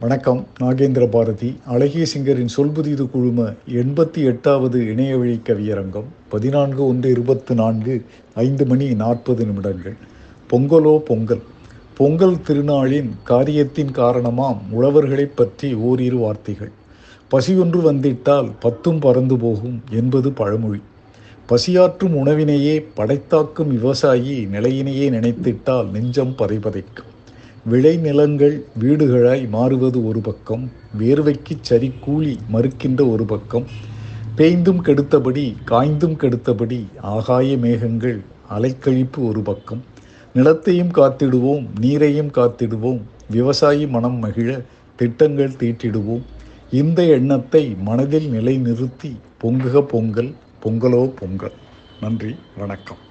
வணக்கம். நாகேந்திர பாரதி அழகிய சிங்கரின் சொல்புதிது குழும எண்பத்தி எட்டாவது இணையவழி கவியரங்கம் பதினான்கு ஒன்று இருபத்து நான்கு ஐந்து மணி நாற்பது நிமிடங்கள். பொங்கலோ பொங்கல். பொங்கல் திருநாளின் காரியத்தின் காரணமாம் உழவர்களைப் பற்றி ஓரிரு வார்த்தைகள். பசியொன்று வந்திட்டால் பத்தும் பறந்து போகும் என்பது பழமொழி. பசியாற்றும் உணவினையே படைத்தாக்கும் விவசாயி நிலையினையே நினைத்திட்டால் நெஞ்சம் பதைபதைக்கும். விளைநிலங்கள் வீடுகளாய் மாறுவது ஒரு பக்கம் வேர்வைக்கு சரி கூலி மறுக்கின்ற ஒரு பக்கம் பேய்ந்தும் கெடுத்தபடி காய்ந்தும் கெடுத்தபடி ஆகாய மேகங்கள் அலைக்கழிப்பு ஒரு பக்கம். நிலத்தையும் காத்திடுவோம் நீரையும் காத்திடுவோம் விவசாயி மனம் மகிழ திட்டங்கள் தீட்டிடுவோம். இந்த எண்ணத்தை மனதில் நிலைநிறுத்தி பொங்குக பொங்கல் பொங்கலோ பொங்கல். நன்றி வணக்கம்.